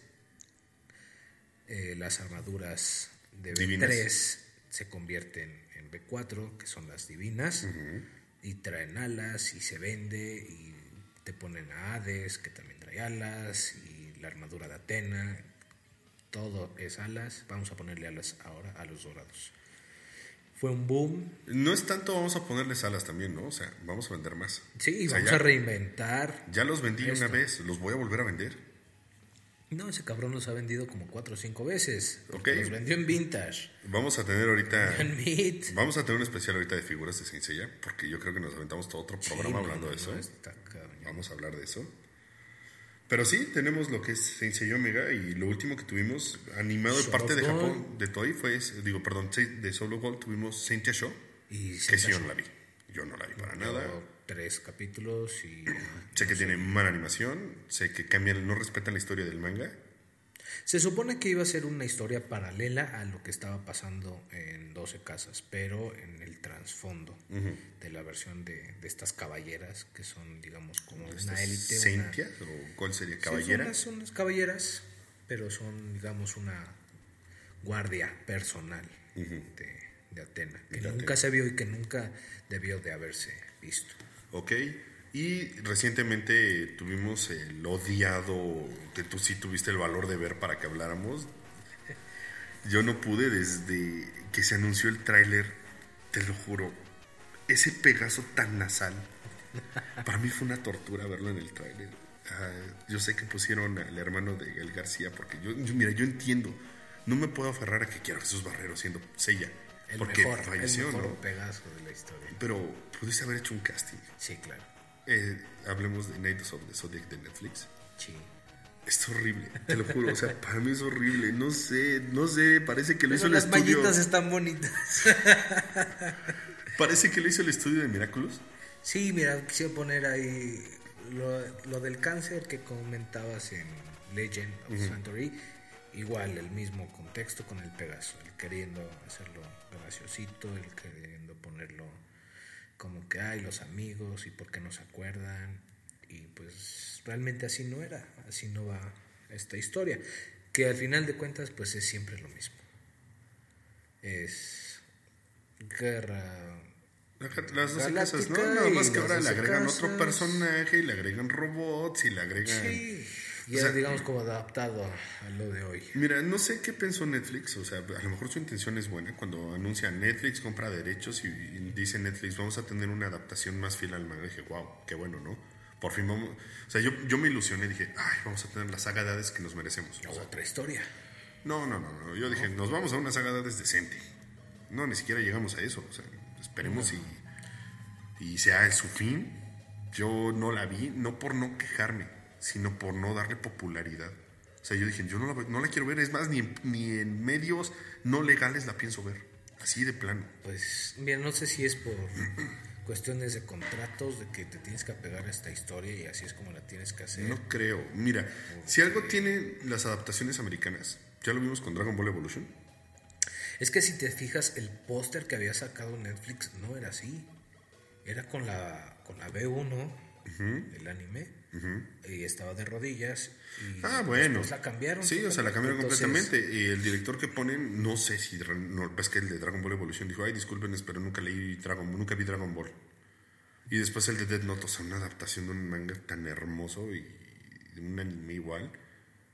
S3: eh, las armaduras de B3 se convierten 4 que son las divinas, y traen alas y se vende, y te ponen a Hades, que también trae alas, y la armadura de Atena, todo es alas. Vamos a ponerle alas ahora a los dorados. Fue un boom.
S1: No es tanto vamos a ponerles alas también, ¿no? O sea, vamos a vender más.
S3: Sí, vamos a reinventar.
S1: Ya los vendí una vez, los voy a volver a vender.
S3: No, ese cabrón los ha vendido como cuatro o cinco veces. Porque Los vendió en vintage.
S1: Vamos a tener ahorita. vamos a tener un especial ahorita de figuras de Senseiya. Porque yo creo que nos aventamos todo otro programa hablando de eso. vamos a hablar de eso. Pero sí, tenemos lo que es Senseiya Omega. Y lo último que tuvimos, animado de parte de Japón, de Toy, fue. Digo, perdón, de Solo Gold tuvimos Saint Show. Y que sí, yo no la vi. Yo no la vi para nada
S3: tres capítulos y...
S1: sé que tiene mala animación, sé que cambian, no respetan la historia del manga.
S3: Se supone que iba a ser una historia paralela a lo que estaba pasando en 12 casas, pero en el trasfondo de la versión de, estas caballeras, que son, digamos, como una élite.
S1: ¿Centias? ¿O cuál sería? ¿Caballera?
S3: son, unas, caballeras, pero son, digamos, una guardia personal de, Atena, que nunca se vio y que nunca debió de haberse visto.
S1: ¿ok? Y recientemente tuvimos el odiado, que tú sí tuviste el valor de ver para que habláramos. Yo no pude desde que se anunció el tráiler, te lo juro, ese Pegaso tan nasal, para mí fue una tortura verlo en el tráiler. Ah, yo sé que pusieron al hermano de El García, porque yo, mira, yo entiendo no me puedo aferrar a que quiero Jesús Barrero siendo Sella.
S3: El
S1: porque
S3: mejor,
S1: falleció,
S3: el mejor
S1: ¿no?
S3: Pegaso de la historia.
S1: Pero pudiste haber hecho un casting.
S3: Sí, claro.
S1: Eh, hablemos de Night of the Zodiac de Netflix.
S3: Sí.
S1: Es horrible, te lo juro. O sea, para mí es horrible. No sé, no sé. Parece que lo hizo el
S3: las
S1: estudio.
S3: mallitas están bonitas.
S1: Parece que lo hizo el estudio de Miraculous.
S3: Sí, mira, quisiera poner ahí lo, lo del cáncer que comentabas en Legend of Santorini. Igual, el mismo contexto con el Pegaso, el queriendo hacerlo graciosito, el queriendo ponerlo como que hay los amigos y por qué no se acuerdan. Y pues realmente así no era, así no va esta historia. Que al final de cuentas, pues es siempre lo mismo. Es guerra
S1: Las dos casas, ¿no? Nada más que ahora le
S3: 12
S1: agregan otro personaje y le agregan robots y le agregan.
S3: Sí,
S1: O
S3: ya
S1: sea,
S3: digamos como adaptado a, a lo de hoy.
S1: Mira, no sé qué pensó Netflix, o sea, a lo mejor su intención es buena cuando anuncia Netflix compra derechos y, y dice Netflix vamos a tener una adaptación más fiel al manga. Dije, wow, qué bueno, ¿no? Por fin vamos, o sea, yo, yo me ilusioné, dije, ay, vamos a tener la saga de Hades que nos merecemos. O sea,
S3: Otra historia.
S1: no, no, no, no, yo dije, nos vamos a una saga de Hades decente. No, ni siquiera llegamos a eso, o sea, esperemos y, y sea su fin. Yo no la vi, no por no quejarme, sino por no darle popularidad. O sea, yo dije, yo no la, no la quiero ver, es más, ni ni en medios no legales la pienso ver. Así de plano.
S3: Pues, mira, no sé si es por cuestiones de contratos, de que te tienes que apegar a esta historia y así es como la tienes que hacer.
S1: No creo. Mira, si algo tienen las adaptaciones americanas, ya lo vimos con Dragon Ball Evolution.
S3: Es que si te fijas, el póster que había sacado Netflix no era así. Era con la, con la B1, el anime, y estaba de rodillas. Y
S1: Ah, bueno.
S3: la cambiaron.
S1: Sí, o sea, la cambiaron
S3: Entonces,
S1: completamente. Y el director que ponen, no sé si. No, ves que el de Dragon Ball Evolution dijo, ay, disculpen, pero nunca leí Dragon nunca vi Dragon Ball. Y después el de Dead Note, o sea, una adaptación de un manga tan hermoso y de un anime igual.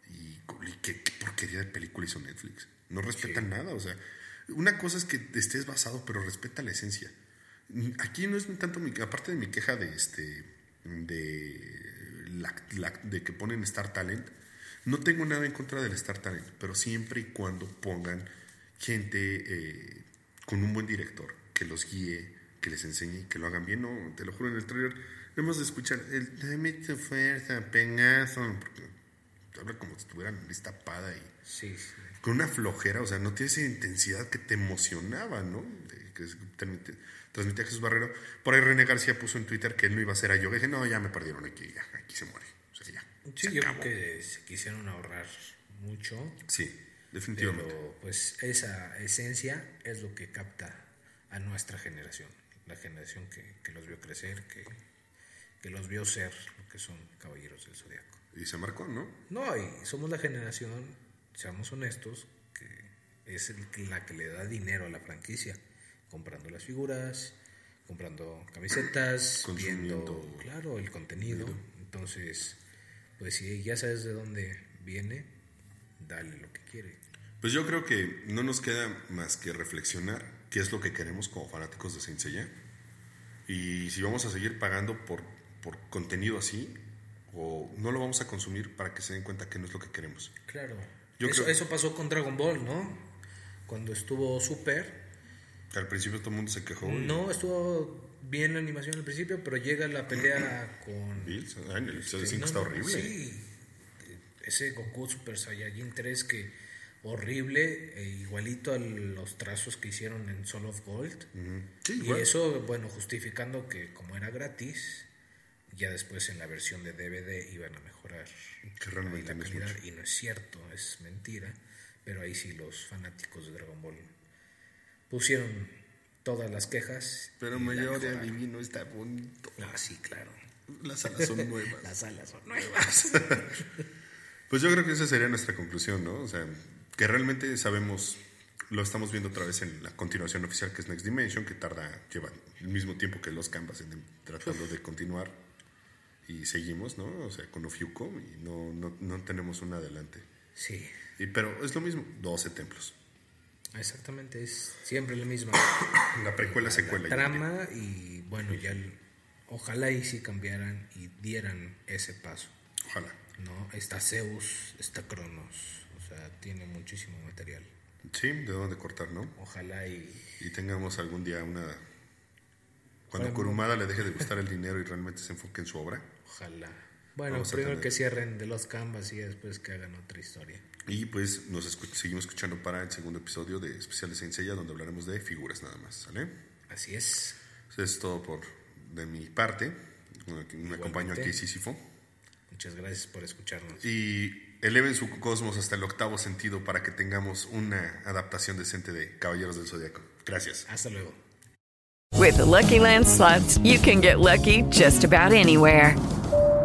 S1: Y, y qué, qué porquería de película hizo Netflix. No respetan nada, o sea. Una cosa es que estés basado, pero respeta la esencia. Aquí no es tanto mi, aparte de mi queja de este de la, la- de que ponen Star Talent, no tengo nada en contra del Star Talent, pero siempre y cuando pongan gente eh, con un buen director que los guíe, que les enseñe, que lo hagan bien. No, te lo juro, en el trailer hemos de escuchar el dame tu fuerza, pegazo, porque habla como si estuvieran lista tapada y
S3: Sí, sí.
S1: con una flojera, o sea, no tiene esa intensidad que te emocionaba, ¿no? De- que transmitía Jesús Barrero. Por ahí René García puso en Twitter que él no iba a ser a yoga. Dije, no, ya me perdieron aquí, ya, aquí se muere. O sea, ya.
S3: Sí,
S1: se
S3: yo
S1: acabó.
S3: creo que se quisieron ahorrar mucho,
S1: Sí, definitivamente.
S3: pero pues esa esencia es lo que capta a nuestra generación, la generación que, que los vio crecer, que, que los vio ser lo que son caballeros del zodiaco.
S1: Y se marcó, ¿no?
S3: No, y somos la generación, seamos honestos, que es el la que le da dinero a la franquicia, comprando las figuras, comprando camisetas, viendo, claro, el contenido. Entonces, pues si ya sabes de dónde viene, dale lo que quiere.
S1: Pues yo creo que no nos queda más que reflexionar qué es lo que queremos como fanáticos de Saint Seiya. Y si vamos a seguir pagando por, por contenido así, o no lo vamos a consumir para que se den cuenta que no es lo que queremos.
S3: Claro.
S1: Yo
S3: eso,
S1: creo-
S3: eso pasó con Dragon Ball, ¿no? Cuando estuvo Super,
S1: Que al principio todo el mundo se quejó. y-
S3: no estuvo bien la animación al principio, pero llega la pelea con
S1: Bills, ah, en el episodio
S3: Sí,
S1: 5
S3: no,
S1: está horrible.
S3: Sí, ese Goku Super Saiyajin 3 que horrible, e igualito a los trazos que hicieron en Soul of Gold.
S1: Sí,
S3: y eso, bueno, justificando que como era gratis, ya después en la versión de DVD iban a mejorar
S1: Que realmente
S3: la calidad. Y no es cierto, es mentira. Pero ahí sí los fanáticos de Dragon Ball pusieron todas las quejas.
S1: Pero mayor
S3: mejoraron.
S1: adivino está bonito.
S3: Ah, sí, claro.
S1: Las alas son nuevas.
S3: Las alas son nuevas.
S1: Pues yo creo que esa sería nuestra conclusión, ¿no? O sea, que realmente sabemos, lo estamos viendo otra vez en la continuación oficial que es Next Dimension, que tarda, lleva el mismo tiempo que los Canvas en tratando de continuar. Y seguimos, ¿no? O sea, con Ofiuco y no, no, no tenemos un adelante.
S3: sí.
S1: Y, pero es lo mismo, 12 templos.
S3: Exactamente, es siempre la misma
S1: La precuela, secuela. ya.
S3: trama y bueno, ya el- ojalá y si cambiaran y dieran ese paso,
S1: Ojalá.
S3: ¿no? Está Zeus, está Cronos, o O sea, tiene muchísimo material.
S1: Sí, de dónde cortar, ¿no?
S3: Ojalá y...
S1: Y tengamos algún día una... Cuando Kurumada le deje de gustar el dinero y realmente se enfoque en su obra.
S3: Ojalá. Bueno,
S1: Vamos
S3: primero que cierren de los canvas y después que hagan otra historia.
S1: Y pues nos escu- seguimos escuchando para el segundo episodio de Especial de Saint Seiya, donde hablaremos de figuras nada más, ¿sale?
S3: Así es.
S1: Eso es todo por de mi parte. Me acompaño aquí Sísifo.
S3: Muchas gracias por escucharnos.
S1: Y eleven su cosmos hasta el octavo sentido para que tengamos una adaptación decente de Caballeros del Zodiaco. Gracias.
S3: Hasta luego.
S4: With the Lucky Land slots, you can get lucky just about anywhere.